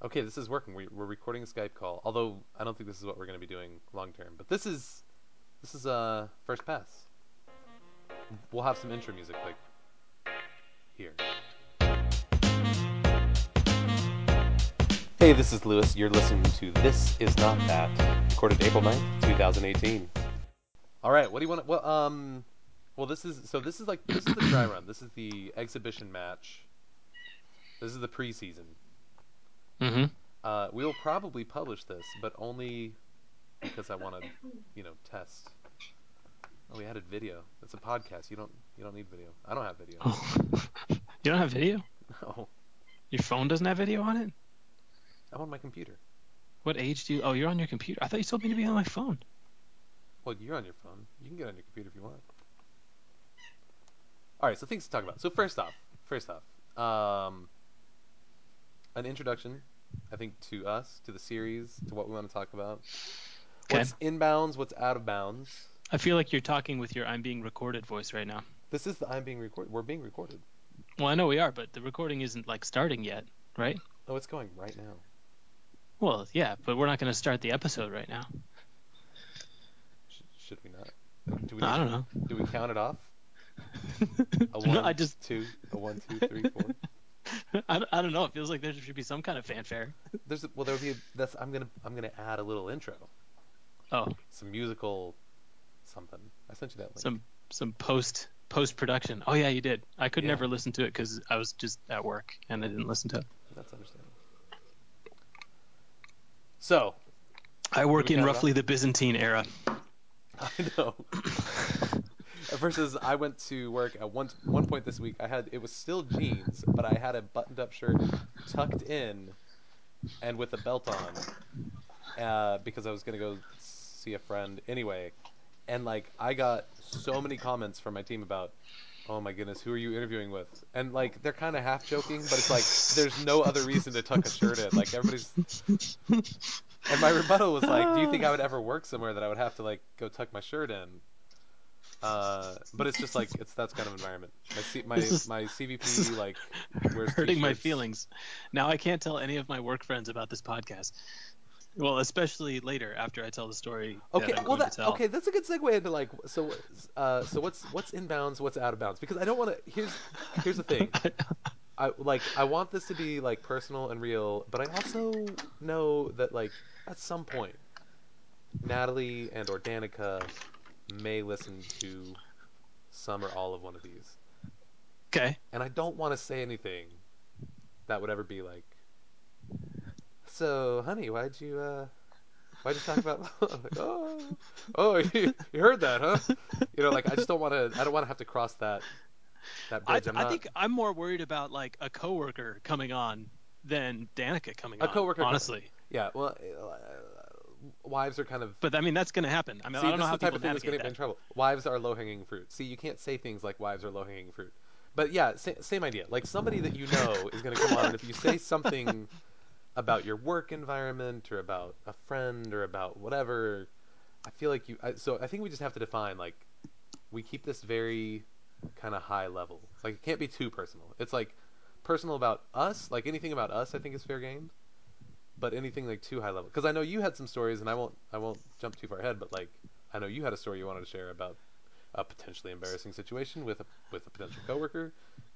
Okay, this is working. We, we're recording a Skype call. Although I don't think this is what we're going to be doing long term. But this is this is uh first pass. We'll have some intro music like here. Hey, this is Lewis. You're listening to This Is Not That, recorded April 9th, 2018. All right, what do you want to well um well this is so this is like this is the dry run. This is the exhibition match. This is the preseason. Mm-hmm. Uh, we will probably publish this, but only because I want to, you know, test. Oh, we added video. It's a podcast. You don't you don't need video. I don't have video. Oh. you don't have video? No, Your phone doesn't have video on it? I'm on my computer. What age do you? Oh, you're on your computer. I thought you told me to be on my phone. Well, you're on your phone. You can get on your computer if you want. All right, so things to talk about. So first off, first off, um, an introduction, I think, to us, to the series, to what we want to talk about. Okay. What's inbounds? What's out of bounds? I feel like you're talking with your "I'm being recorded" voice right now. This is the I'm being recorded. We're being recorded. Well, I know we are, but the recording isn't like starting yet, right? Oh, it's going right now. Well, yeah, but we're not going to start the episode right now. Sh- should we not? Do we? I don't know. Do we count it off? A no, one, I just two, a one, two, three, four. I, don't- I don't know. It feels like there should be some kind of fanfare. There's a, well, there'll be. A, that's I'm gonna I'm gonna add a little intro, Oh, some musical, something. I sent you that link. some some post post production. Oh yeah, you did. I could Yeah. never listen to it because I was just at work and I didn't listen to it. That's understandable. So I work in roughly the Byzantine era. I know. Versus, I went to work at one one point this week. I had it was still jeans, but I had a buttoned up shirt tucked in, and with a belt on, uh, because I was gonna go see a friend anyway. And like, I got so many comments from my team about, oh my goodness, who are you interviewing with? And like, they're kind of half joking, but it's like there's no other reason to tuck a shirt in. Like everybody's. And my rebuttal was like, "Do you think I would ever work somewhere that I would have to like go tuck my shirt in?" Uh, but it's just like it's that's kind of environment. My C, my is- my CVP like wears hurting my t-shirts. feelings. Now I can't tell any of my work friends about this podcast. Well, especially later after I tell the story. Okay, that well that okay, that's a good segue into like so uh so what's what's inbounds, what's out of bounds? Because I don't want to. Here's here's the thing. I like I want this to be like personal and real, but I also know that like at some point Natalie and or Danica may listen to some or all of one of these. okay. And I don't want to say anything that would ever be like So, honey, why'd you uh why'd you talk about like, oh oh you, you heard that, huh? You know, like I just don't want to I don't want to have to cross that that I, bridge. I'm I think I'm more worried about like a coworker coming on than Danica coming A on. A coworker coming- honestly. Yeah, well, uh, wives are kind of But I mean, that's going to happen. I mean, See, I don't know how the type people of thing that's going to get in trouble. Wives are low hanging fruit. See, you can't say things like wives are low hanging fruit. But yeah, sa- same idea. Like somebody that you know is going to come on, and if you say something about your work environment or about a friend or about whatever, I feel like you. I, so I think we just have to define like we keep this very kind of high level. Like it can't be too personal. It's like personal about us. Like anything about us, I think is fair game. But anything like too high level, because I know you had some stories, and I won't I won't jump too far ahead. But like I know you had a story you wanted to share about a potentially embarrassing situation with a with a potential coworker,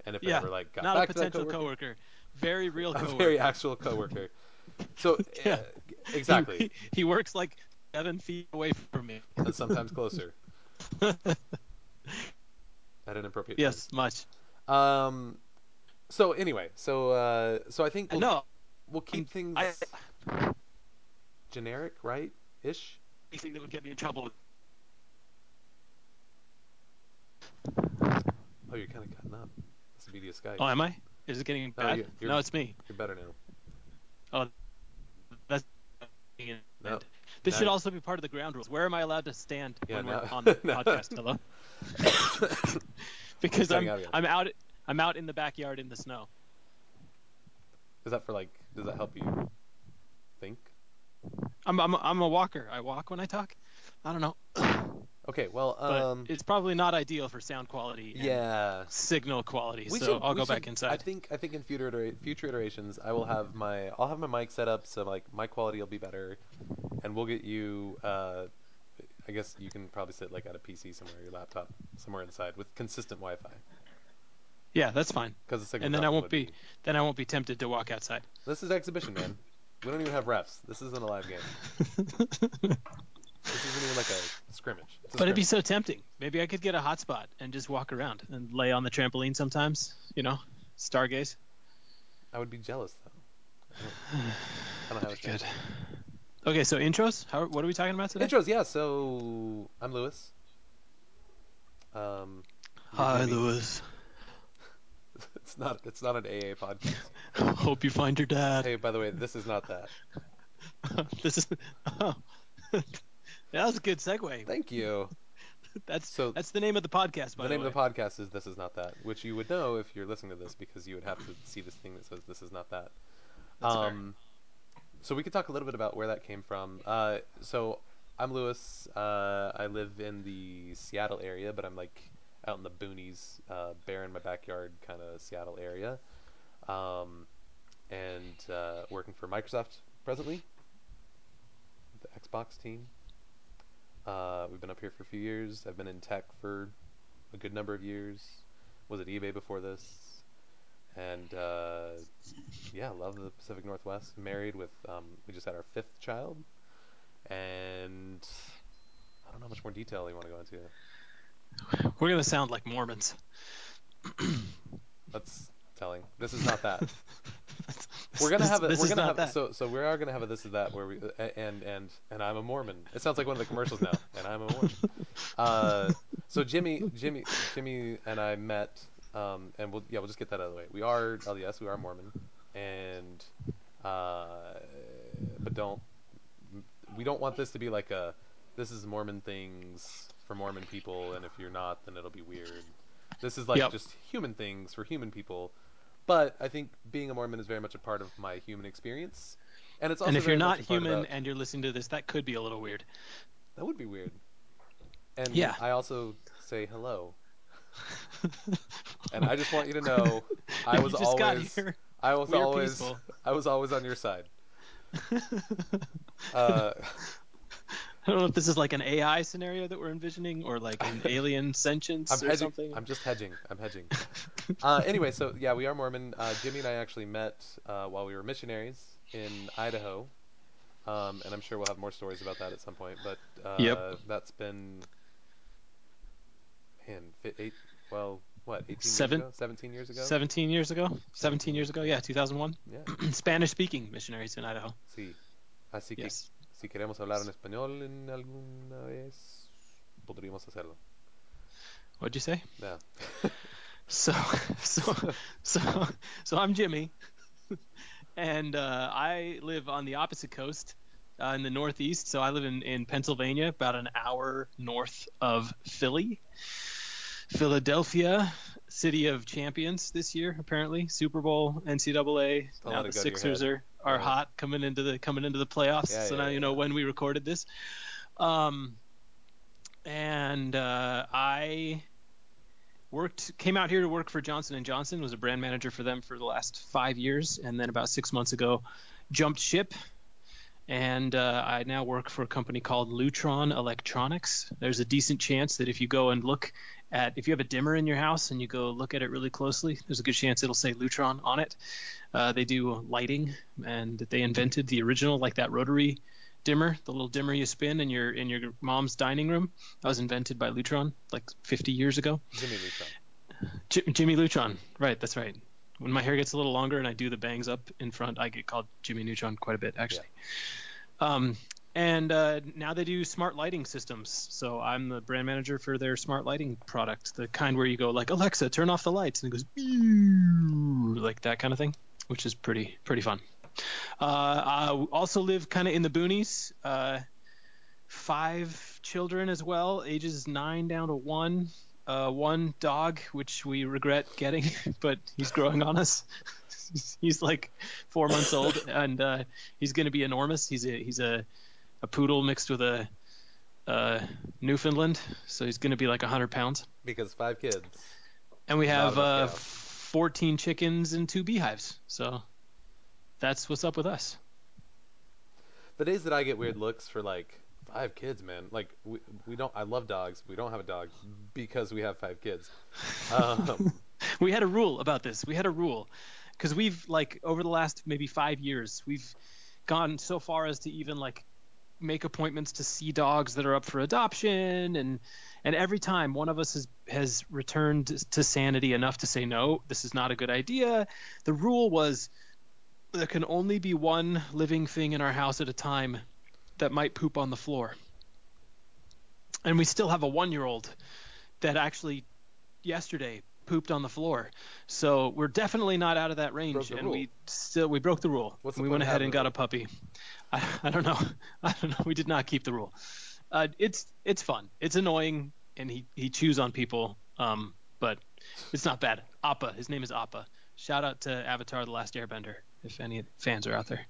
and if it Yeah, ever like got Not a back to that potential coworker, coworker. Very real a coworker. very actual coworker. So Yeah. uh, exactly, He, he works like seven feet away from me. and sometimes closer at an appropriate time. yes, much. Um. So anyway, so uh, so I think we'll, no, we'll keep things I, generic, right? Ish. anything that would get me in trouble. Oh, you're kind of cutting up. This is media Skype. Oh, am I? Is it getting bad? you- you're- no, it's me. You're better now. Oh, that's. No. This Now- should also be part of the ground rules. Where am I allowed to stand Yeah, when now- we're on the podcast? Hello. because I'm out. I'm out I'm out in the backyard in the snow. Is that for like? Does that help you think? I'm I'm I'm a walker. I walk when I talk. I don't know. Okay, well, but um, it's probably not ideal for sound quality. and yeah. Signal quality. So should, I'll go back should- inside. I think I think in future itera- future iterations, I will have my I'll have my mic set up so like my quality will be better, and we'll get you. Uh, I guess you can probably sit like at a PC somewhere, your laptop somewhere inside with consistent Wi-Fi yeah, that's fine. because the signal. And then I won't would be then I won't be tempted to walk outside. This is exhibition, man. We don't even have refs. This isn't a live game. This isn't even like a scrimmage. A But it'd be so tempting. Maybe I could get a hotspot and just walk around and lay on the trampoline sometimes. You know, stargaze. I would be jealous though. I don't, I don't have Good. Okay, so intros. How? What are we talking about today? Intros, yeah. So I'm Lewis. Um, Hi. Lewis. It's not. It's not an AA podcast. Hope you find your dad. Hey, by the way, this is not that. this is. Oh. that was a good segue. Thank you. That's So- that's the name of the podcast. By the the, name way. of the podcast is "This Is Not That," which you would know if you're listening to this because you would have to see this thing that says "This Is Not That." That's fair. um, so we could talk a little bit about where that came from. Uh, so I'm Lewis. Uh, I live in the Seattle area, but I'm like out in the boonies, uh, bear in my backyard kind of Seattle area, um, and uh, working for Microsoft presently, the Xbox team. Uh, we've been up here for a few years. I've been in tech for a good number of years. Was at eBay before this, and uh, yeah, love the Pacific Northwest. Married with, um, we just had our fifth child, and I don't know how much more detail you want to go into. We're gonna sound like Mormons. That's telling. This is not that. We're gonna have a. This we're is gonna not have that. so so we are gonna have a this is that where we uh, and and and I'm a Mormon. It sounds like one of the commercials now. And I'm a Mormon. Uh, so Jimmy Jimmy Jimmy and I met. Um, and we'll yeah we'll just get that out of the way. We are LDS. We are Mormon, and uh, but don't we don't want this to be like a this is Mormon things for Mormon people, and if you're not, then it'll be weird. This is like Yep. just human things for human people. But I think being a Mormon is very much a part of my human experience, and it's also and if you're not much a part human about- and you're listening to this, that could be a little weird. that would be weird. And Yeah. I also say hello, and I just want you to know I was you just got always. I was always peaceful. I was always on your side. Uh, I don't know if this is like an AI scenario that we're envisioning or like an alien sentience I'm or hedging. something. I'm just hedging. I'm hedging. uh, anyway, so yeah, we are Mormon. Uh, Jimmy and I actually met uh, while we were missionaries in Idaho, um, and I'm sure we'll have more stories about that at some point. But uh, Yep. that's been man, eight. Well, what? 18 Seven- years ago? 17 years ago? 17 years ago? 17 years ago? Yeah, 2001. Yeah. Spanish speaking missionaries in Idaho. Sí. Así que Yes. Si queremos hablar en español en alguna vez, podríamos hacerlo. What'd you say? Yeah. So, so, so, so I'm Jimmy, and uh, I live on the opposite coast uh, in the Northeast. So I live in, in Pennsylvania, about an hour north of Philly. Philadelphia, city of champions this year, apparently Super Bowl, NCAA. Don't now the it go to your Sixers are, are Yeah. hot coming into the coming into the playoffs. Yeah, so yeah, now you know when we recorded this. Um, and uh, I worked came out here to work for Johnson and Johnson was a brand manager for them for the last five years and then about six months ago jumped ship and uh, I now work for a company called Lutron Electronics. There's a decent chance that if you go and look at if you have a dimmer in your house and you go look at it really closely, there's a good chance it'll say Lutron on it. Uh, they do lighting and they invented the original like that rotary dimmer, the little dimmer you spin in your in your mom's dining room. That was invented by Lutron like 50 years ago. Jimmy Lutron. J- Jimmy Neutron. Right, that's right. When my hair gets a little longer and I do the bangs up in front, I get called Jimmy Neutron quite a bit, actually. Um, and uh, now they do smart lighting systems. So I'm the brand manager for their smart lighting product, the kind where you go like Alexa, turn off the lights, and it goes like that kind of thing, which is pretty pretty fun. Uh, I also live kind of in the boonies. Uh, five children as well, ages nine down to one. Uh, one dog, which we regret getting, but he's growing on us. he's like four months old, and uh, he's going to be enormous. He's a he's a, a poodle mixed with a uh, Newfoundland, so he's going to be like 100 pounds. Because five kids. And we have uh, 14 chickens and two beehives. So that's what's up with us. The days that I get weird looks for like five kids, man. Like we we don't. I love dogs. We don't have a dog because we have five kids. Um, we had a rule about this. We had a rule because we've like over the last maybe five years, we've gone so far as to even like make appointments to see dogs that are up for adoption and and every time one of us has has returned to sanity enough to say no this is not a good idea the rule was there can only be one living thing in our house at a time that might poop on the floor. And we still have a 1 year old that actually yesterday pooped on the floor so we're definitely not out of that range and rule. we still we broke the rule What's the we went ahead and got a puppy I, I don't know. I don't know. We did not keep the rule. Uh, it's it's fun. It's annoying, and he he chews on people. Um, but it's not bad. Appa. His name is Appa. Shout out to Avatar: The Last Airbender. If any fans are out there.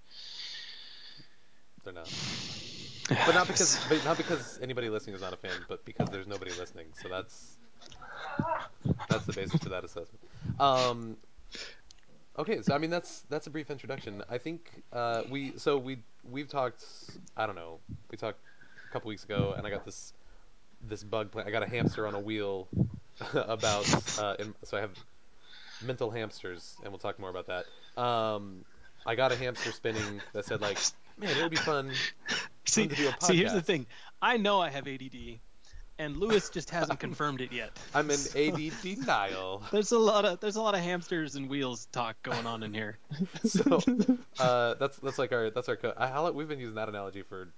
they're not. But not because but not because anybody listening is not a fan, but because there's nobody listening. So that's that's the basis for that assessment. Um, okay, so I mean that's that's a brief introduction. I think uh, we so we we've talked. I don't know. We talked a couple weeks ago, and I got this this bug plan. I got a hamster on a wheel about. Uh, in, so I have mental hamsters, and we'll talk more about that. Um, I got a hamster spinning that said like, man, it would be fun see, to do a see, here's the thing. I know I have ADD, and Lewis just hasn't confirmed it yet. I'm in So, AD denial. There's a lot of there's a lot of hamsters and wheels talk going on in here. So, uh, that's that's like our that's our co- I, how, we've been using that analogy for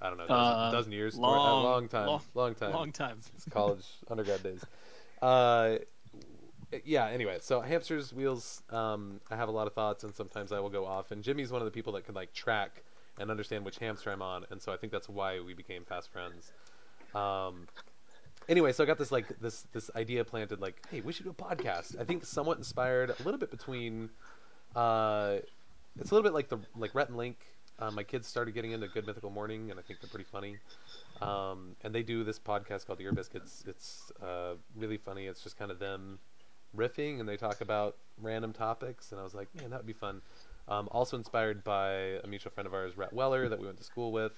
I don't know dozen, Uh, dozen years long- a long time long- long, time long time. since college undergrad days. Uh, yeah. Anyway, so hamsters wheels. Um, I have a lot of thoughts, and sometimes I will go off. And Jimmy's one of the people that can like track and understand which hamster I'm on, and so I think that's why we became fast friends. Um, anyway, so I got this like this this idea planted, like, hey, we should do a podcast. I think somewhat inspired a little bit between. Uh, it's a little bit like the like Rhett and Link. Uh, my kids started getting into Good Mythical Morning, and I think they're pretty funny. Um, and they do this podcast called Ear Biscuits. It's uh, really funny. It's just kind of them riffing, and they talk about random topics. And I was like, man, that would be fun. Um, also inspired by a mutual friend of ours, Rhett Weller, that we went to school with.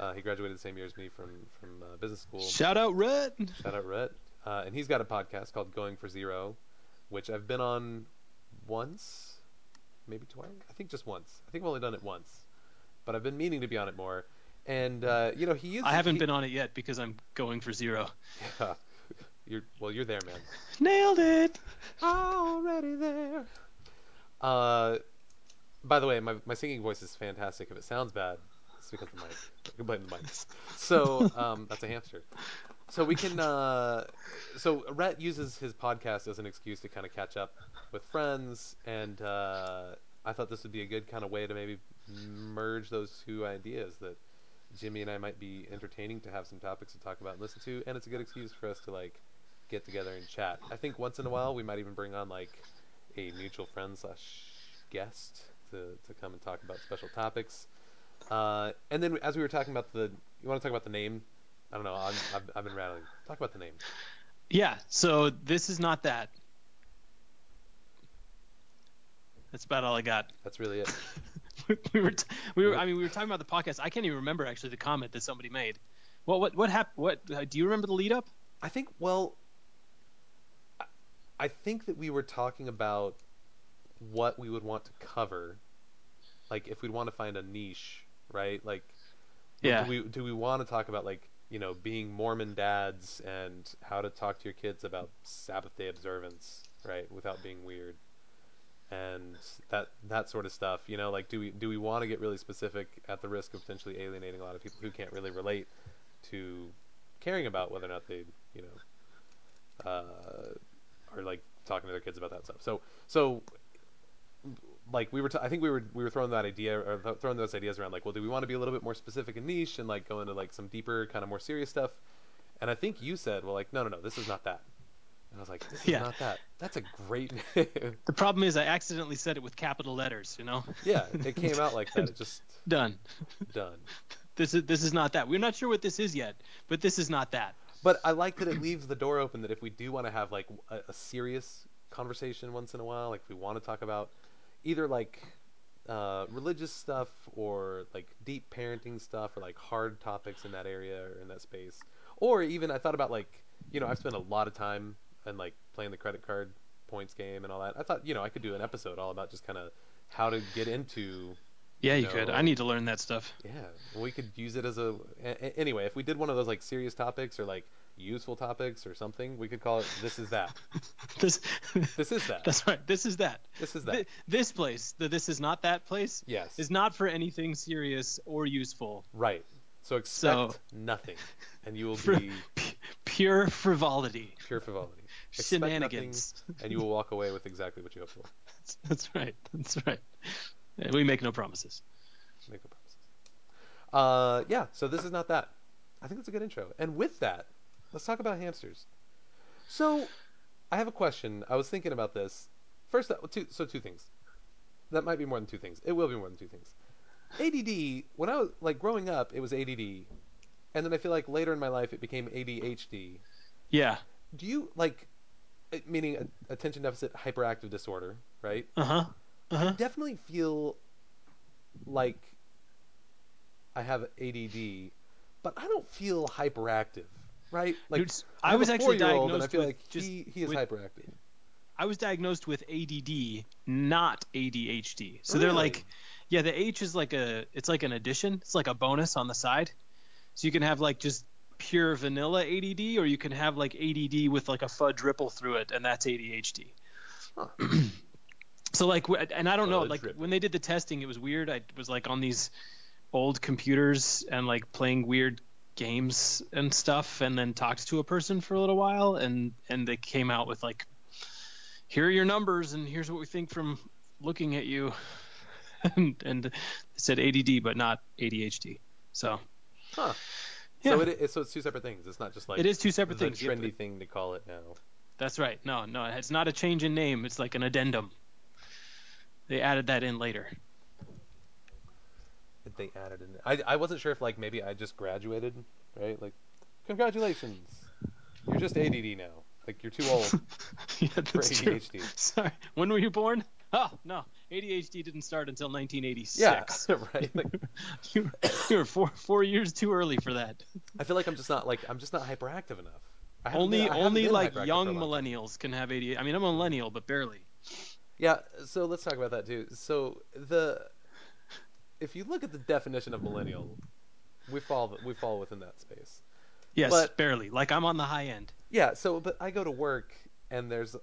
Uh, he graduated the same year as me from from uh, business school. Shout out Red. Shout out Rhett. Uh, and he's got a podcast called Going for Zero, which I've been on once, maybe twice. I think just once. I think I've only done it once, but I've been meaning to be on it more. And uh, you know, he is. I haven't he- been on it yet because I'm going for zero. Yeah. You're well. You're there, man. Nailed it. Already there. Uh, by the way, my my singing voice is fantastic. If it sounds bad, because the mic. I can blame the mic. So um, that's a hamster. So we can. Uh, so Rhett uses his podcast as an excuse to kind of catch up with friends, and uh, I thought this would be a good kind of way to maybe merge those two ideas that Jimmy and I might be entertaining to have some topics to talk about and listen to, and it's a good excuse for us to like get together and chat. I think once in a while we might even bring on like a mutual friend slash guest to, to come and talk about special topics. Uh, and then as we were talking about the, you want to talk about the name? I don't know. I'm, I've, I've been rattling. Talk about the name. Yeah. So this is not that. That's about all I got. That's really it. we were, t- we were. I mean, we were talking about the podcast. I can't even remember actually the comment that somebody made. What, what, what happened? What uh, do you remember the lead up? I think. Well, I- I think that we were talking about what we would want to cover, like if we'd want to find a niche, right? Like, Yeah. do we do we want to talk about like you know being Mormon dads and how to talk to your kids about Sabbath day observance, right, without being weird, and that that sort of stuff. You know, like do we do we want to get really specific at the risk of potentially alienating a lot of people who can't really relate to caring about whether or not they you know uh, are like talking to their kids about that stuff. So so like we were, t- I think we were we were throwing that idea or th- throwing those ideas around. Like, well, do we want to be a little bit more specific and niche and like go into like some deeper, kind of more serious stuff? And I think you said, well, like, no, no, no, this is not that. And I was like, this is Yeah. not that. That's a great name. The problem is I accidentally said it with capital letters. You know. yeah, it came out like that. It just Done. done. This is this is not that. We're not sure what this is yet, but this is not that. But I like that it leaves the door open that if we do want to have like a, a serious conversation once in a while, like if we want to talk about either like uh, religious stuff or like deep parenting stuff or like hard topics in that area or in that space, or even I thought about like you know I've spent a lot of time and like playing the credit card points game and all that. I thought you know I could do an episode all about just kind of how to get into Yeah, You you could. I need to learn that stuff. yeah, we could use it as a- anyway. If we did one of those like serious topics or like useful topics or something, we could call it "This is that." this This is that. That's right. This is that. This is that. Th- this place, the this is not that place, Yes. is not for anything serious or useful. right. So expect So- nothing, and you will Fr- be pu- pure frivolity, pure frivolity. Expect nothing, shenanigans. and you will walk away with exactly what you hope for. That's right. That's right. We make no promises. Make no promises. Uh, yeah. So this is not that. I think that's a good intro. And with that, let's talk about hamsters. So, I have a question. I was thinking about this. First, uh, two, so two things. That might be more than two things. It will be more than two things. ADD. When I was like growing up, it was ADD, and then I feel like later in my life it became ADHD. Yeah. Do you like, meaning attention deficit hyperactive disorder, right? Uh huh. Uh huh. definitely feel like I have ADD, but I don't feel hyperactive, right? Like Dude, I was actually and I diagnosed feel with like just he, he is with- hyperactive. I was diagnosed with ADD, not ADHD. So they're like, yeah, the H is like a, it's like an addition. It's like a bonus on the side. So you can have like just pure vanilla ADD, or you can have like ADD with like a fudge ripple through it, and that's ADHD. Huh. so like, and I don't know, like ripple. when they did the testing, it was weird. I was like on these old computers and like playing weird games and stuff and then talked to a person for a little while and and they came out with like here are your numbers and here's what we think from looking at you. And, and said ADD but not ADHD so Huh. yeah. So it is, so it's two separate things. It's not just like it is two separate things trendy thing to call it now. that's right. No no it's not a change in name. It's like an addendum. They added that in later that They added in. I I wasn't sure if like maybe I just graduated, right? Like, congratulations, you're just ADD now. Like you're too old yeah for that's true ADHD. sorry when were you born oh no ADHD didn't start until 1986 Yeah, right. Like, you, were- you were four four years too early for that. I feel like I'm just not like I'm just not hyperactive enough. Only been- only like young for a long time. millennials can have ADHD. I mean, I'm a millennial, but barely. Yeah, so let's talk about that too. So the if you look at the definition of millennial, we fall we fall within that space. Yes, But- barely. Like I'm on the high end. Yeah, so but I go to work and there's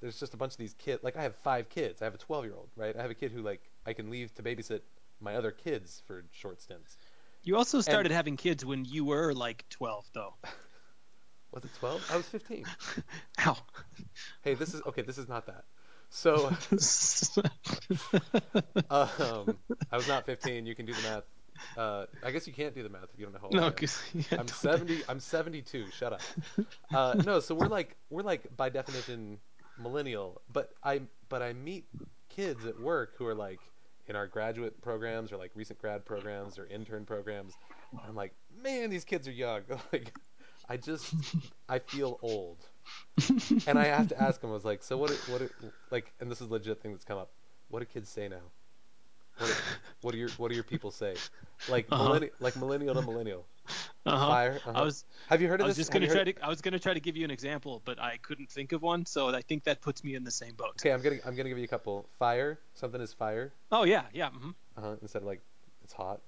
there's just a bunch of these kids. Like I have five kids. I have a 12 year old, right? I have a kid who like I can leave to babysit my other kids for short stints. You also started having kids when you were like 12, though. Was it 12? I was 15. Ow. Hey, this is okay. This is not that. So um, I was not 15. You can do the math. Uh, I guess you can't do the math if you don't know how old I no, am. because I'm 70. I'm 72. Shut up. Uh, no, so we're like we're like by definition millennial, but I but I meet kids at work who are like in our graduate programs or like recent grad programs or intern programs. And I'm like, man, these kids are young. like, I just I feel old, and I have to ask him. I was like, so what? What? Like, and this is a legit thing that's come up. What do kids say now? What? Do, what do your What do your people say? Like Uh-huh. millennial, like millennial to millennial. uh-huh. Fire. I uh-huh. was Have you heard of I was this? just gonna try heard- to I was gonna try to give you an example, but I couldn't think of one, so I think that puts me in the same boat. Okay, I'm gonna I'm gonna give you a couple. Fire. Something is fire. Oh yeah, yeah. Mm-hmm. Uh-huh, instead of like it's hot.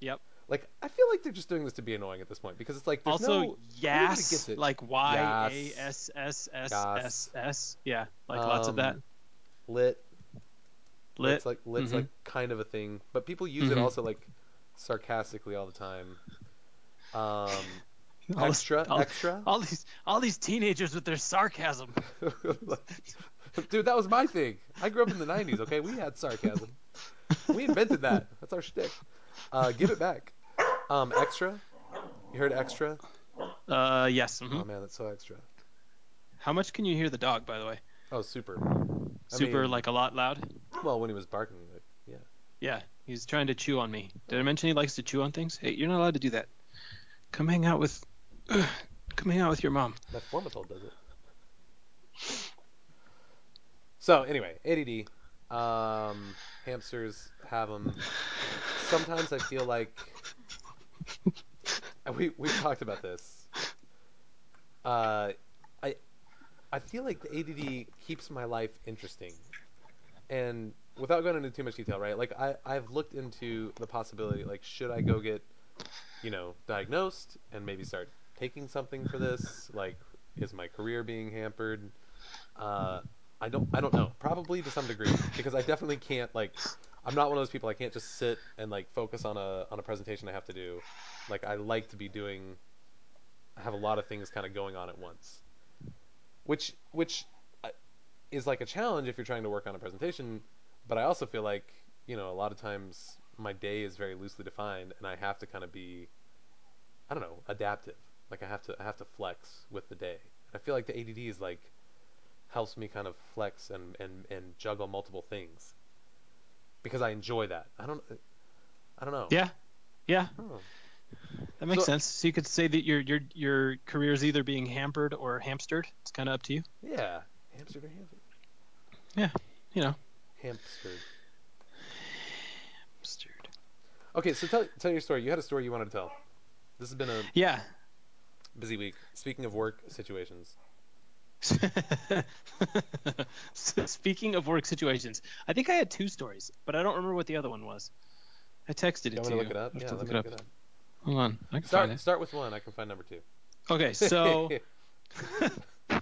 Yep. Like I feel like they're just doing this to be annoying at this point because it's like there's Also, no it. like Y A S S S S S. Yeah, like lots of that. Um, lit. Lit. It's like lit's like kind of a thing, but people use it Mhm. also like sarcastically all the time. Um, All this- extra, all- extra. All these all these teenagers with their sarcasm. Dude, that was my thing. I grew up in the '90s. Okay, we had sarcasm. We invented that. That's our shtick. Uh, give it back. Um, extra. You heard extra? Uh, yes. mhm. Oh man, that's so extra. How much can you hear the dog, by the way? Oh, super. I Super, mean, like a lot loud. Well, when he was barking, like, yeah. Yeah. He's trying to chew on me. Did I mention he likes to chew on things? Hey, you're not allowed to do that. Come hang out with, come hang out with your mom. Formitol does it. So anyway, ADD. Um, hamsters have them. Sometimes I feel like we we've talked about this. Uh, I I feel like the ADD keeps my life interesting, and without going into too much detail, right? Like I I've looked into the possibility, like should I go get, you know, diagnosed and maybe start taking something for this? Like, is my career being hampered? Uh, I don't I don't know. Probably to some degree because I definitely can't like I'm not one of those people I can't just sit and like focus on a on a presentation I have to do. Like I like to be doing I have a lot of things kind of going on at once. Which which uh, is like a challenge if you're trying to work on a presentation, but I also feel like, you know, a lot of times my day is very loosely defined and I have to kind of be I don't know, adaptive. Like I have to I have to flex with the day. I feel like the ADD is like helps me kind of flex and, and, and juggle multiple things because I enjoy that. I don't I don't know. Yeah, yeah, that makes So- sense. So you could say that your your your career is either being hampered or hamstered. It's kind of up to you. Yeah. Hamstered or hamstered? Yeah. You know. Hamstered. Hamstered. Okay, so tell tell your story. You had a story you wanted to tell. This has been a Yeah. busy week. Speaking of work situations. Speaking of work situations, I think I had two stories, but I don't remember what the other one was. I texted it You to you. look it up? Yeah, to let look me it look up. it up. Hold on, I can Start find start with one. I can find number two. Okay, so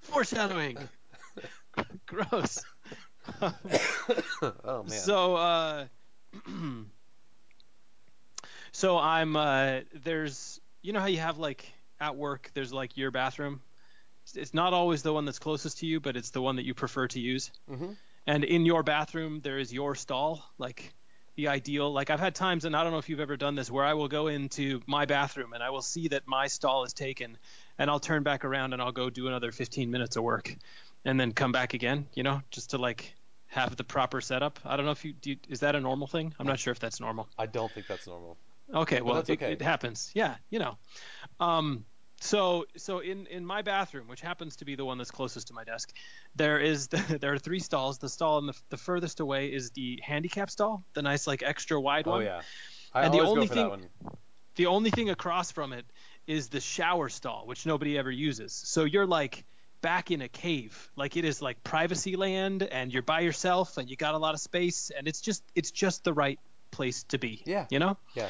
foreshadowing. Gross. oh man. So, uh, so I'm uh, there's you know how you have like at work there's like your bathroom. It's- not always the one that's closest to you, but it's the one that you prefer to use. Mhm. And in your bathroom there is your stall, like the ideal. Like I've had times, and I don't know if you've ever done this, where I will go into my bathroom and I will see that my stall is taken, and I'll turn back around and I'll go do another 15 minutes of work, and then come back again. You know, just to like have the proper setup. I don't know if you, do is that a normal thing? I'm not sure if that's normal. I don't think that's normal. Okay, well that's it- It, happens. Yeah, you know. Um, so so in in my bathroom, which happens to be the one that's closest to my desk, there is the, there are three stalls. The stall in the the furthest away is the handicap stall, the nice like extra wide Oh one. yeah. I And the only go for thing- that one. The only thing across from it is the shower stall, which nobody ever uses. So you're like back in a cave. Like it is like privacy land and you're by yourself and you got a lot of space and it's just it's just the right place to be. Yeah. You know? Yeah.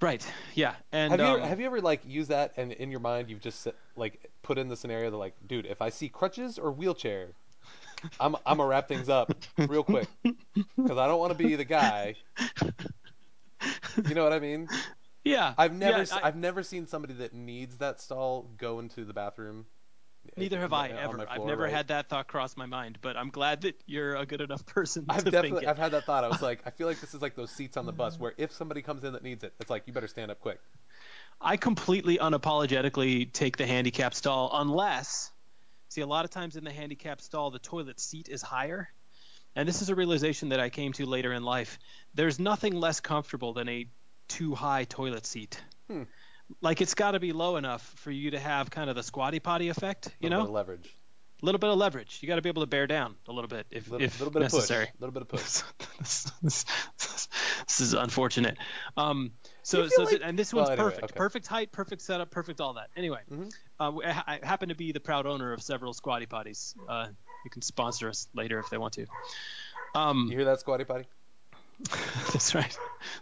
Right. Yeah. And have you um, ever, have you ever like used that and in your mind you've just like put in the scenario that like, dude, if I see crutches or wheelchair, I'm I'm gonna wrap things up real quick because I don't want to be the guy. You know what I mean? Yeah. I've never yeah, I- I've never seen somebody that needs that stall go into the bathroom. Neither have I ever. I've never right? had that thought cross my mind, but I'm glad that you're a good enough person I've to definitely think I've had that thought. I was like, I feel like this is like those seats on the bus where if somebody comes in that needs it, it's like you better stand up quick. I completely unapologetically take the handicap stall unless see a lot of times in the handicap stall the toilet seat is higher. And this is a realization that I came to later in life. There's nothing less comfortable than a too high toilet seat. Hmm. Like it's got to be low enough for you to have kind of the squatty potty effect, you know. A bit of leverage, A little bit of leverage. You got to be able to bear down a little bit if, little, if little bit necessary. of push, little bit of push. this, this- this is unfortunate. Um, so, so like- th- and this well, one's anyway, perfect. okay. Perfect height, perfect setup, perfect all that. Anyway, Mhm. uh, I, I happen to be the proud owner of several squatty potties. Uh, you can sponsor us later if they want to. Um, You hear that, squatty potty? that's right.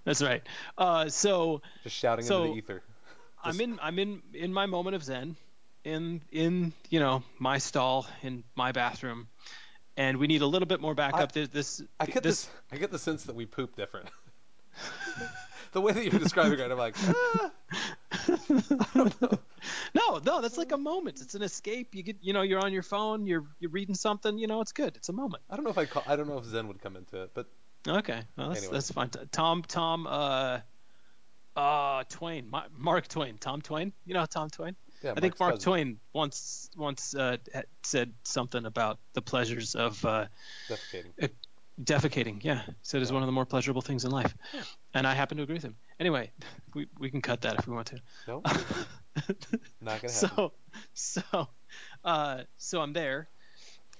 That's right. Uh, so Just shouting So, into the ether. I'm in I'm in in my moment of zen, in in you know my stall in my bathroom, and we need a little bit more backup. There's this I get this this. I get the sense that we poop different. the way that you're describing it, I'm like, ah, no, no, that's like a moment. It's an escape. You get, you know, you're on your phone, you're you're reading something. You know, it's good. It's a moment. I don't know if I call. I don't know if Zen would come into it, but Okay, well, that's Anyway. that's fine. Tom, Tom, uh, uh, Twain, Ma- Mark Twain, Tom Twain. You know Tom Twain? yeah. I think Mark cousin, Twain once once uh, said something about the pleasures of uh, defecating. defecating. Yeah, he said is Yeah. one of the more pleasurable things in life, Yeah. and I happen to agree with him. Anyway, we we can cut that if we want to. No, not gonna happen. so so uh so i'm there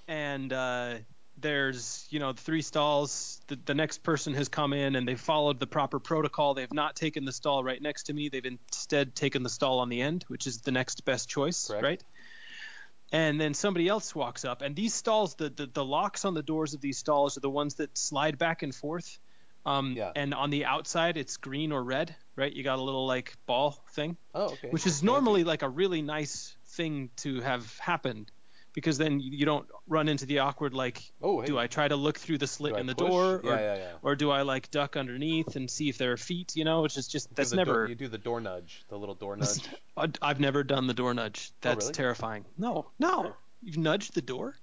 and uh there's you know three stalls. The, the next person has come in and they've followed the proper protocol. They've not taken the stall right next to me. They've instead taken the stall on the end which is the next best choice Correct. right? And then somebody else walks up and these stalls the, the the locks on the doors of these stalls are the ones that slide back and forth. Um Yeah. and on the outside it's green or red right? You got a little like ball thing Oh, okay. which is normally like a really nice thing to have happen because then you don't run into the awkward like Oh, hey. do I try to look through the slit Do I in the push? door Yeah, or, yeah, yeah. or do I like duck underneath and see if there are feet you know which is just that's the door- never you do the door nudge, the little door nudge. I- I've never done the door nudge that's Oh, really? terrifying no no you've nudged the door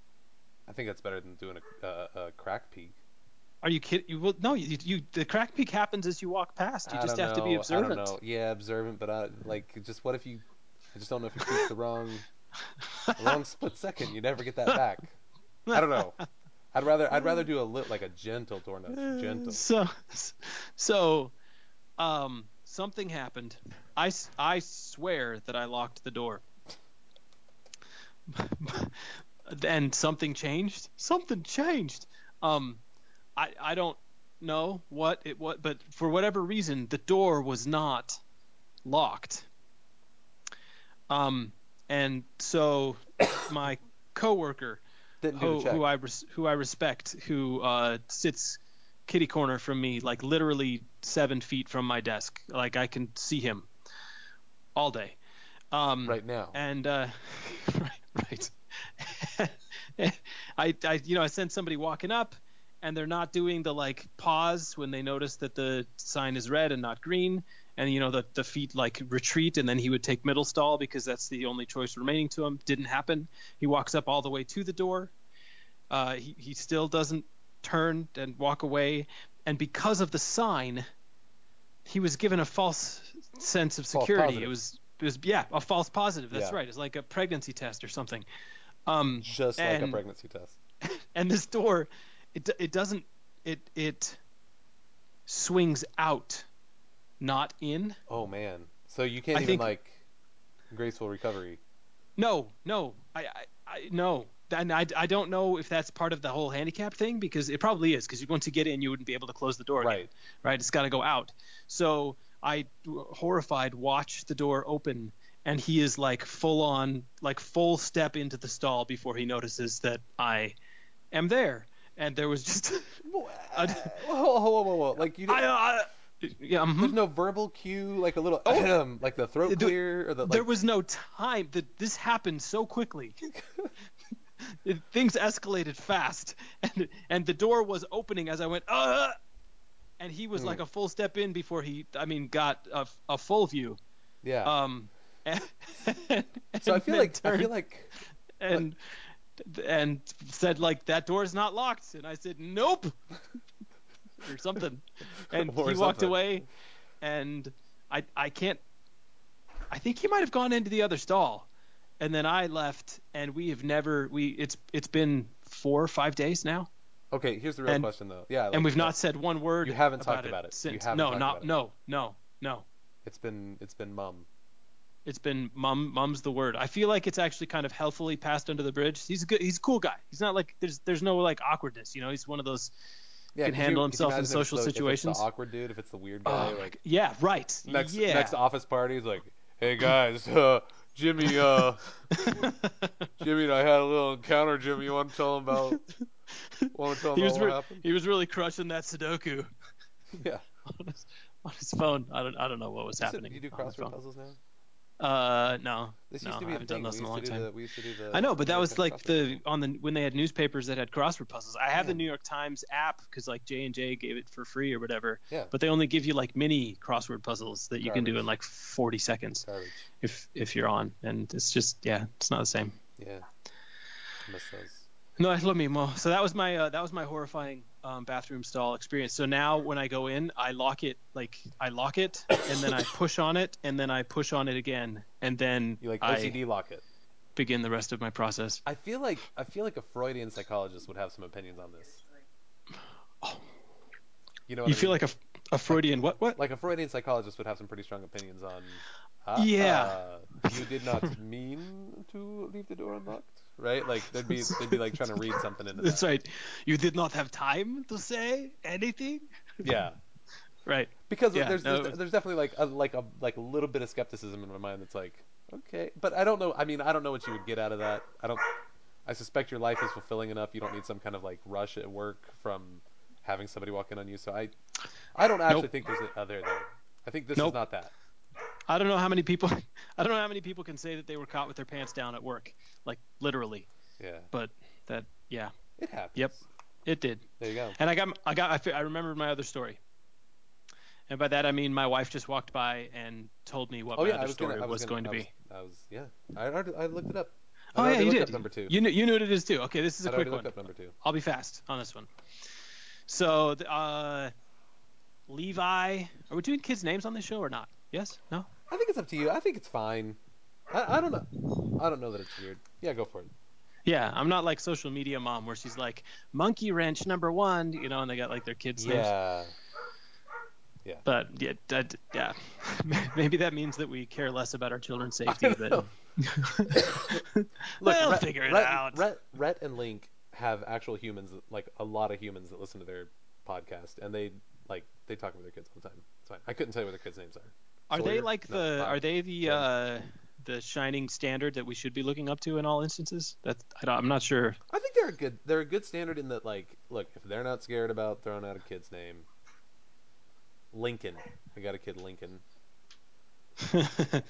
I think that's better than doing a, uh, a crack peek. are you kidding you will no you, you the crack peek happens as you walk past you I just have to be observant I don't know. Yeah, observant, but I like just what if you? I just don't know if you peek the wrong, the wrong split second. You never get that back. I don't know. I'd rather I'd rather do a lit like a gentle door nudge, gentle. So, so, um, something happened. I I swear that I locked the door. and something changed. Something changed. Um, I, I don't know what it was, but for whatever reason, the door was not locked. Um, and so my coworker who, who I res- who I respect, who uh, sits kitty corner from me, like literally seven feet from my desk. Like I can see him all day. Um, right now. And uh, right, right. I, I, you know, I send somebody walking up, and they're not doing the like pause when they notice that the sign is red and not green, and you know the the feet like retreat, and then he would take middle stall because that's the only choice remaining to him. Didn't happen. He walks up all the way to the door. Uh, he he still doesn't turn and walk away, and because of the sign, he was given a false sense of security. It was it was yeah a false positive. That's Yeah. right. It's like a pregnancy test or something. Um, Just like a pregnancy test. and this door it it doesn't it it swings out not in Oh man. So you can't I even think- like graceful recovery. no no i i, I no and I, I don't know if that's part of the whole handicap thing because it probably is because once you get in you wouldn't be able to close the door again, Right. right it's got to go out so i horrified watch the door open and he is like full on like full step into the stall before he notices that i am there and there was just Whoa, whoa, whoa, whoa, whoa. Like you. Didn't, I, yeah, mhm. There's no verbal cue, like a little, Oh. like the throat There- clear, or the like. there was no time. That this happened so quickly. It- Things escalated fast, and and the door was opening as I went. Uh, and he was Hmm. like a full step in before he, I mean, got a, a full view. yeah. Um, and, so I feel like I feel like and and said like that door is not locked, and I said nope, or something, and Or he walked away, and I I can't. I think he might have gone into the other stall, and then I left, and we have never we it's it's been four or five days now, okay. Here's the real And- question though. Yeah. Like, and we've not said one word. you haven't about talked about it. You since. no, not no, no, no. It's been it's been mum. It's been mum. Mum's the word. I feel like it's actually kind of healthily passed under the bridge. He's a good. He's a cool guy. He's not like there's there's no like awkwardness. You know, he's one of those. Yeah. Can handle you himself in if it's social the- If it's situations. the awkward dude, if it's the weird guy, like yeah, right. next yeah. next office party, he's like, hey guys, uh, Jimmy, uh, Jimmy and I had a little encounter. Jimmy, you want to tell him about? Want to tell him he was about what happened? he was really crushing that Sudoku Yeah. on his, on his phone. I don't I don't know what was happening. do you do crossword puzzles now? Uh, no. This no, used to I be a haven't done those in a long time. the we used to do the. I know, but that was like the on the when they had newspapers that had crossword puzzles. I have the New York Times app because like J and J gave it for free or whatever. Yeah. But they only give you like mini crossword puzzles that you can do in like 40 seconds garbage. if if you're on, and it's just yeah, it's not the same. Yeah. I. No, es lo mismo. So that was my uh, that was my horrifying um, bathroom stall experience. So now when I go in, I lock it like I lock it and then I push on it and then I push on it again and then You like I lock it. begin the rest of my process. I feel like I feel like a Freudian psychologist would have some opinions on this. You know, what You I feel mean? like a, a Freudian what what? like a Freudian psychologist would have some pretty strong opinions on. Uh, Yeah. uh, you did not mean to leave the door unlocked, right? Like they'd be they'd be like trying to read something into that. That's right. You did not have time to say anything. Yeah, Right. because Yeah, there's no, there's, there's definitely like a like a like a little bit of skepticism in my mind that's like okay, but I don't know. I mean, I don't know what you would get out of that. I don't. I suspect your life is fulfilling enough. You don't need some kind of like rush at work from having somebody walk in on you. So I, I don't actually Nope. think there's a, uh, there there. I think this Nope. is not that. I don't know how many people. I don't know how many people can say that they were caught with their pants down at work, like literally. Yeah, But that, yeah, it happened. Yep. it did. There you go. And I got, I got, I, I remembered my other story. And by that I mean my wife just walked by and told me what Oh my yeah, other was story gonna, was, was gonna, going to I be. was, I was yeah. I I looked it up. I Oh yeah, you did. Number two. You knew, you knew what it is too. Okay, this is a I quick one. up number two. I'll be fast on this one. So, uh, Levi, are we doing kids' names on this show or not? Yes? No? I think it's up to you. I think it's fine. I, I don't know. I don't know that it's weird. Yeah, go for it. Yeah, I'm not like social media mom where she's like monkey wrench number one, you know, and they got like their kids' names. Yeah. But yeah, that, yeah, maybe that means that we care less about our children's safety. But. Look, They'll Rhett, figure it Rhett, out. Rhett, Rhett and Link have actual humans, like a lot of humans that listen to their podcast, and they like they talk about their kids all the time. It's fine. I couldn't tell you what their kids' names are. Are they like No, the are they the uh, the shining standard that we should be looking up to in all instances? That I don't, I'm not sure. I think they're a good. They're a good standard in that, like, look, if they're not scared about throwing out a kid's name, Lincoln. I got a kid, Lincoln.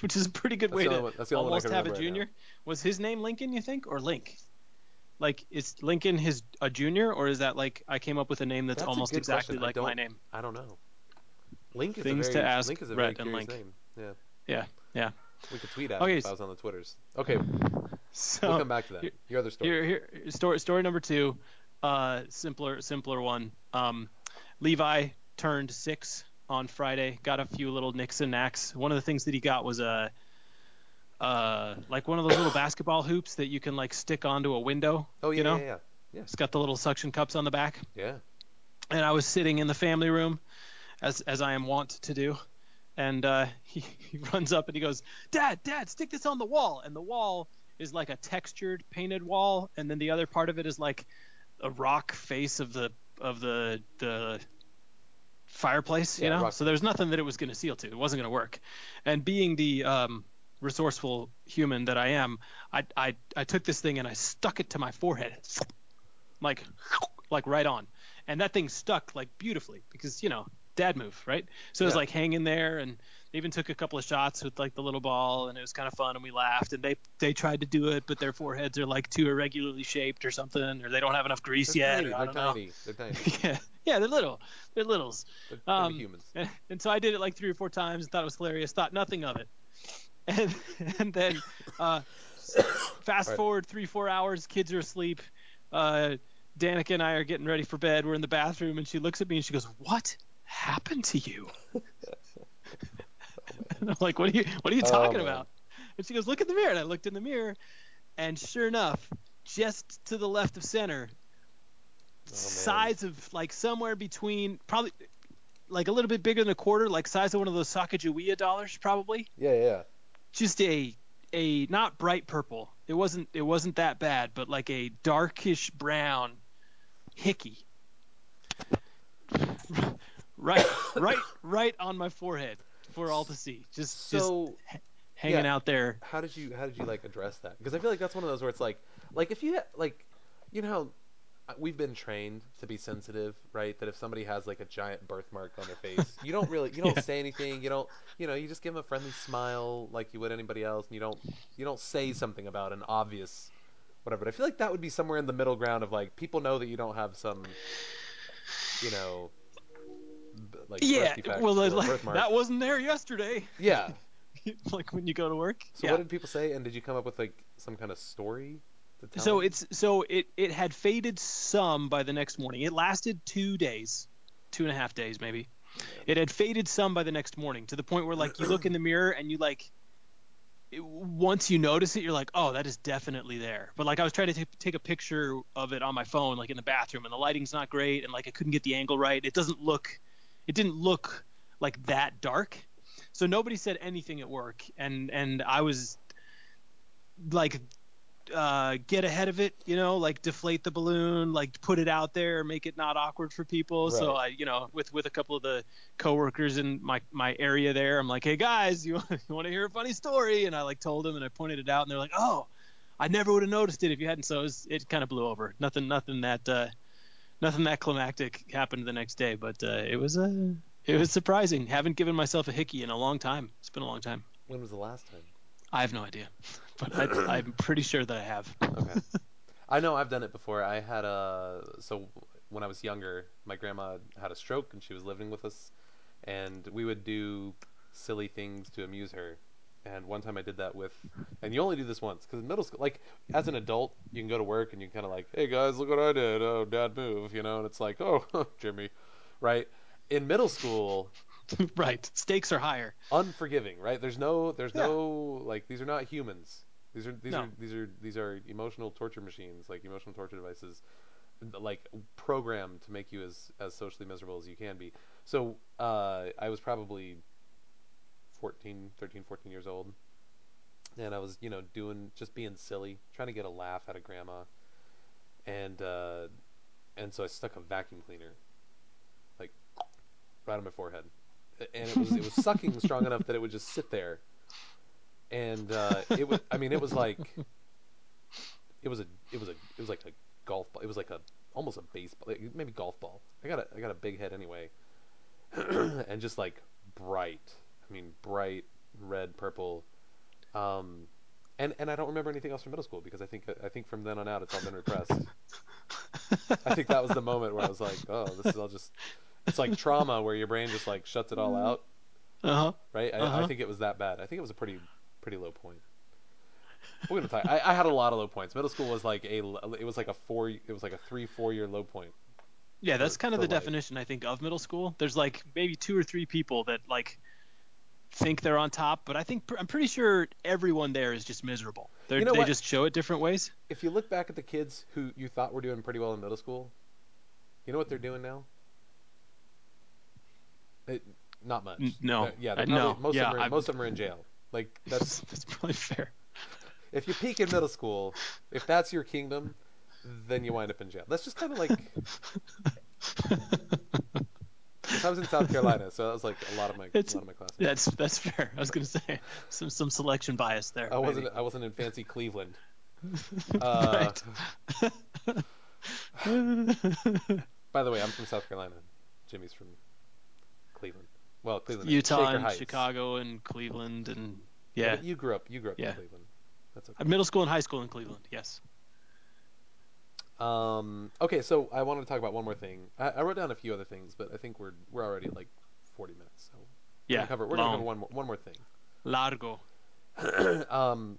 Which is a pretty good That's way to one- that's the only one almost have a remember right junior. Was his name Lincoln? You think or Link? Like is Lincoln his a junior or is that like I came up with a name that's, That's almost exactly question. Like my name? I don't know. Link is Things a to very, ask Link is a very Rhett and curious Link. name. Yeah. Yeah, yeah. We could tweet at Okay, him if I was on the Twitters. Okay, So we'll come back to that. here- Your other story. Here, here, story, story number two, uh, simpler, simpler one. Um, Levi turned six on Friday. Got a few little nicks and knacks. One of the things that he got was a, uh, like one of those little basketball hoops that you can like stick onto a window. oh yeah, you know, yeah, yeah, it's got the little suction cups on the back. yeah. And I was sitting in the family room, as as I am wont to do. And uh, he, he runs up and he goes, Dad, Dad, stick this on the wall. And the wall is like a textured painted wall, and then the other part of it is like a rock face of the of the the fireplace, you Yeah, know. rock So there's nothing that it was going to seal to. It wasn't going to work. And being the um, resourceful human that I am, I, I I took this thing and I stuck it to my forehead, like like right on, and that thing stuck like beautifully because you know dad move, right? So it was Yeah. like hanging there, and they even took a couple of shots with like the little ball, and it was kind of fun, and we laughed. And they they tried to do it, but their foreheads are like too irregularly shaped or something, or they don't have enough grease They're yet. tiny. or I They're don't know. tiny. They're tiny. yeah, yeah, they're little. They're littles. They're tiny Um, humans. And, and so I did it like three or four times and thought it was hilarious. Thought nothing of it. And and then uh, fast Right. forward three four hours, kids are asleep. Uh, Danica and I are getting ready for bed. We're in the bathroom, and she looks at me and she goes, "What happened to you?" and I'm like, "What are you What are you Oh, talking man. about?" And she goes, "Look in the mirror." And I looked in the mirror, and sure enough, just to the left of center, Oh, size of like somewhere between probably like a little bit bigger than a quarter, like size of one of those Sacagawea dollars, probably. Yeah, yeah. Just a a not bright purple. It wasn't it wasn't that bad, but like a darkish brown hickey. Right, right, right on my forehead for all to see. Just just hanging yeah. out there. how did you how did you like address that? Because I feel like that's one of those where it's like like if you ha- like you know how uh, we've been trained to be sensitive, right? That if somebody has like a giant birthmark on their face, you don't really you don't Yeah. say anything. You don't you know you just give them a friendly smile like you would anybody else, and you don't you don't say something about an obvious whatever. But I feel like that would be somewhere in the middle ground of like people know that you don't have some you know like Yeah, well, like, that wasn't there yesterday. yeah. like when you go to work. So yeah. what did people say? And did you come up with like some kind of story? To tell So it's so it it had faded some by the next morning. It lasted two days, two and a half days maybe. It had faded some by the next morning to the point where like you look in the mirror and you like it, once you notice it, you're like, oh, that is definitely there. But like I was trying to t- take a picture of it on my phone, like in the bathroom, and the lighting's not great, and like I couldn't get the angle right. It doesn't look, it didn't look like that dark. So nobody said anything at work, and and I was like uh, get ahead of it, you know, like deflate the balloon, like put it out there, make it not awkward for people. So I, you know, with with a couple of the coworkers in my my area there, I'm like, hey guys, you you want to hear a funny story? And I like told them and I pointed it out, and they're like, oh, I never would have noticed it if you hadn't. So it, was, it kind of blew over. Nothing nothing that uh, nothing that climactic happened the next day, but uh, it was uh, it was surprising. Haven't given myself a hickey in a long time. It's been a long time. When was the last time? I have no idea, but I, I'm pretty sure that I have. Okay. I know I've done it before. I had a so when I was younger, my grandma had a stroke and she was living with us, and we would do silly things to amuse her. And one time I did that with, and you only do this once because in middle school, like as an adult, you can go to work and you kind of like, hey guys, look what I did. Oh, dad move, you know, and it's like, oh, Jimmy, right? In middle school, right. Stakes are higher. unforgiving, right? There's no, there's Yeah. no like these are not humans. These are these No. are these are these are emotional torture machines, like emotional torture devices, like programmed to make you as as socially miserable as you can be. So uh, I was probably 14, 13, 14 years old, and I was you know doing just being silly, trying to get a laugh out of grandma, and uh, and so I stuck a vacuum cleaner like right on my forehead, and it was it was sucking strong enough that it would just sit there and uh, it was I mean it was like it was a it was a it was like a golf ball. It was like a almost a baseball, like, maybe golf ball. I got a I got a big head anyway, and just like bright. I mean bright red purple. Um, and and I don't remember anything else from middle school because I think I think from then on out it's all been repressed. I think that was the moment where I was like, oh, this is all just. It's like trauma where your brain just like shuts it all out, Uh huh. right? I, I Uh-huh. think it was that bad. I think it was a pretty pretty low point. We're gonna talk. I, I had a lot of low points. Middle school was like a it was like a four it was like a three four year low point. Yeah, that's For- kind of the life. definition I think of middle school. There's like maybe two or three people that like think they're on top, but I think I'm pretty sure everyone there is just miserable. They're, You know they what? just show it different ways. If you look back at the kids who you thought were doing pretty well in middle school, you know what they're doing now? It, not much. No. They're- yeah, they're Uh, probably, no. most Yeah, of them are, most of them are in jail. Like that's that's probably fair. if you peak in middle school, if that's your kingdom, then you wind up in jail. That's just kind of like I was in South Carolina, so that was like a lot of my It's- a lot of my classes. That's that's fair. I was gonna say some some selection bias there. I wasn't. I wasn't in fancy Cleveland. Uh, right. By the way, I'm from South Carolina. Jimmy's from Cleveland. Well, Cleveland, Utah and Heights. Chicago and Cleveland and Yeah, yeah, you grew up. You grew up Yeah. in Cleveland. That's okay. middle school and high school in Cleveland. Yes. Um. Okay, so I wanted to talk about one more thing. I, I wrote down a few other things, but I think we're we're already like 40 minutes. So we're Yeah. gonna cover we're gonna cover one more one more thing. Largo. um.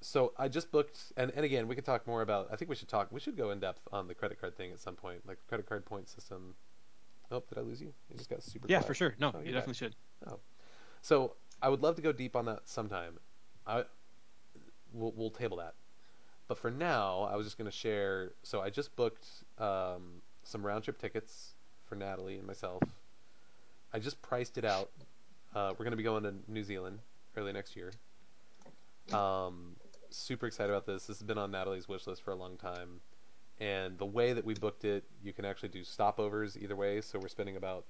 So I just booked, and, and again, we could talk more about. I think we should talk. We should go in depth on the credit card thing at some point, like credit card point system. Oh, did I lose you? You just got super. Yeah, quiet. for sure. No, Oh, you definitely should. Oh, So I would love to go deep on that sometime. I we'll, we'll table that. But for now, I was just going to share. So I just booked um, some round trip tickets for Natalie and myself. I just priced it out. Uh, we're going to be going to New Zealand early next year. Um, super excited about this. This has been on Natalie's wish list for a long time. And the way that we booked it, you can actually do stopovers either way. So we're spending about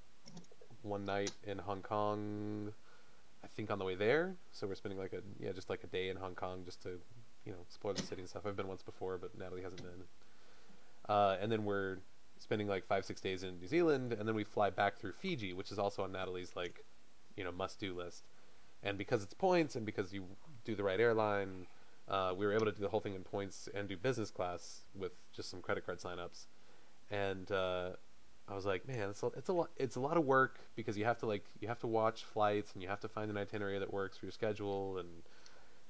one night in Hong Kong, I think on the way there. So we're spending like a yeah, just like a day in Hong Kong just to you know explore the city and stuff. I've been once before, but Natalie hasn't been. Uh, and then we're spending like five six days in New Zealand, and then we fly back through Fiji, which is also on Natalie's like you know must do list. And because it's points, and because you do the right airline, uh, we were able to do the whole thing in points and do business class with just some credit card signups. And uh, I was like, man, it's a, it's a lot. It's a lot of work because you have to like you have to watch flights and you have to find an itinerary that works for your schedule and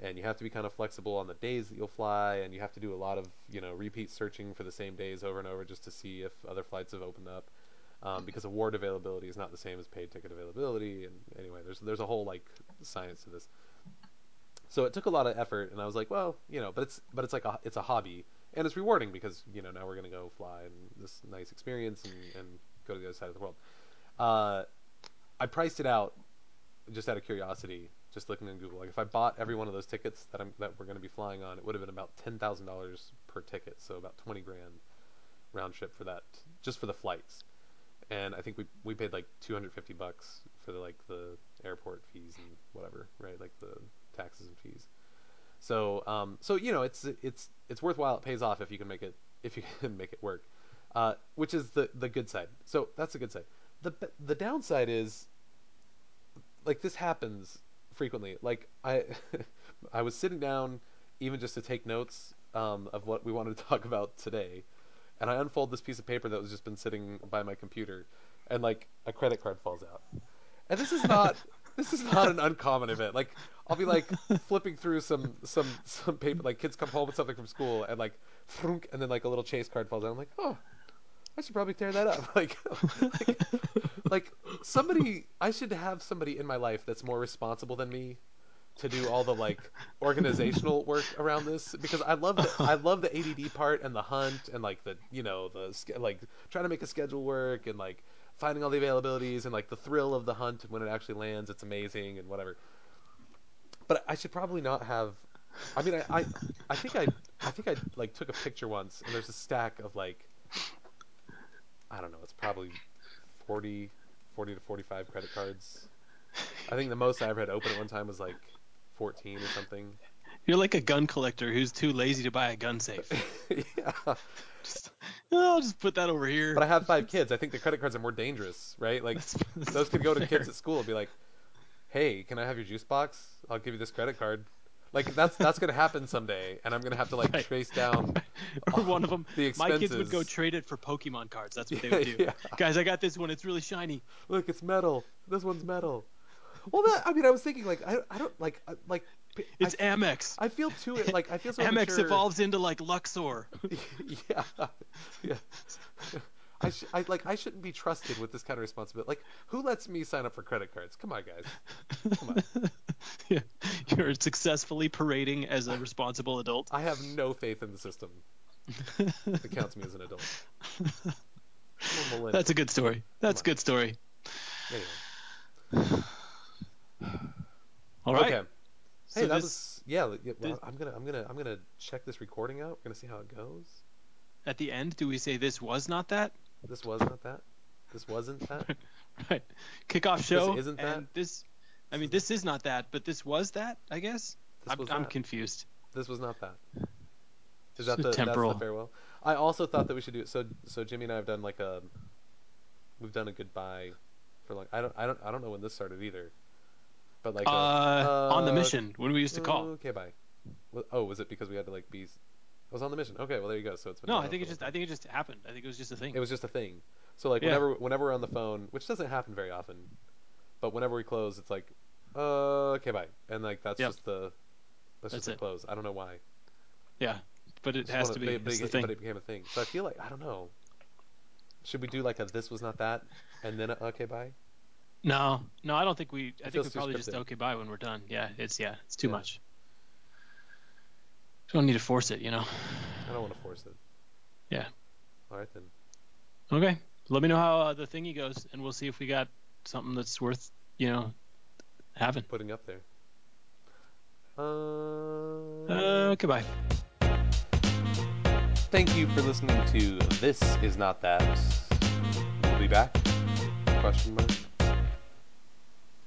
and you have to be kind of flexible on the days that you'll fly and you have to do a lot of you know repeat searching for the same days over and over just to see if other flights have opened up um, because award availability is not the same as paid ticket availability and anyway there's there's a whole like science to this So it took a lot of effort, and I was like, well, you know, but it's but it's like a it's a hobby, and it's rewarding because you know now we're gonna go fly and this nice experience and, and go to the other side of the world. Uh, I priced it out just out of curiosity, just looking on Google. Like if I bought every one of those tickets that I'm that we're going to be flying on, it would have been about ten thousand dollars per ticket, so about twenty grand round trip for that, just for the flights. And I think we we paid like two hundred fifty bucks for the like the airport fees and whatever, right? Like the taxes and fees. So um so you know it's it's it's worthwhile. It pays off if you can make it if you can make it work, uh, which is the the good side. So that's the good side. The the downside is like this happens frequently. Like I, I was sitting down even just to take notes um, of what we wanted to talk about today, and I unfold this piece of paper that was just been sitting by my computer, and like a credit card falls out. And this is not this is not an uncommon event. Like I'll be like flipping through some some some paper, like kids come home with something from school, and like, frunk, and then like a little chase card falls out. I'm like, oh, I should probably tear that up. Like, like, like somebody, I should have somebody in my life that's more responsible than me to do all the like organizational work around this because I love the I love the ADD part and the hunt and like the you know the like trying to make a schedule work and like finding all the availabilities and like the thrill of the hunt when it actually lands it's amazing and whatever. But I should probably not have. I mean I I, I think I I think I like took a picture once and there's a stack of like I don't know it's probably 40 40 to 45 credit cards. I think the most I ever had open at one time was like 14 or something. You're like a gun collector who's too lazy to buy a gun safe. yeah. Just, oh, I'll just put that over here. But I have five kids. I think the credit cards are more dangerous, right? Like That's- that's those could go to fair. kids at school and be like, "Hey, can I have your juice box? I'll give you this credit card." Like that's that's gonna happen someday, and I'm gonna have to like Right. trace down. or one of them. the My kids would go trade it for Pokemon cards. That's what they would do. yeah. Guys, I got this one. It's really shiny. Look, it's metal. This one's metal. Well, that I mean, I was thinking like I I don't like uh, like It's I, Amex. I feel too like I feel so Amex evolves into like Luxor. yeah, yeah. I, sh- I like I shouldn't be trusted with this kind of responsibility. Like, who lets me sign up for credit cards? Come on, guys. Come on. yeah. You're successfully parading as a responsible adult. I have no faith in the system that counts me as an adult. That's a good story. That's a good story. Anyway. All right. Okay. So Hey, that this, was yeah. yeah, well, this- I'm gonna I'm gonna I'm gonna check this recording out. We're gonna see how it goes. at the end, do we say this was not that? This was not that. This wasn't that. Right. Kickoff show. isn't that? and this. I mean, this is not that, but this was that. I guess. This I'm, was I'm that. confused. This was not that. Is that the temporal. that's the farewell? I also thought that we should do it. so. So Jimmy and I have done like a, we've done a goodbye, for like I don't I don't I don't know when this started either, but like Uh, a, on the uh, mission when we used to call. Okay, bye. Oh, was it because we had to like be? I was on the mission. Okay, well there you go. So it's been No, I think it just. I think it just happened. I think it was just a thing. it was just a thing. So like Yeah. whenever whenever we're on the phone, which doesn't happen very often, but whenever we close, it's like, uh, okay, bye, and like that's Yep. just the that's, That's just the it. close. I don't know why. yeah, but it has wanna- be. But, but It's it, the thing. but it became a thing. So I feel like I don't know. Should we do like a this was not that, and then a okay bye? No, no, I don't think we. I think we probably just okay bye when we're done. Yeah, it's yeah, it's too Yeah. much. Don't need to force it, you know. I don't want to force it. Yeah. All right then. Okay, let me know how uh, the thingy goes, and we'll see if we got something that's worth you know having. Putting up there. Uh, Uh, goodbye. Thank you for listening to This Is Not That. We'll be back. Question mark.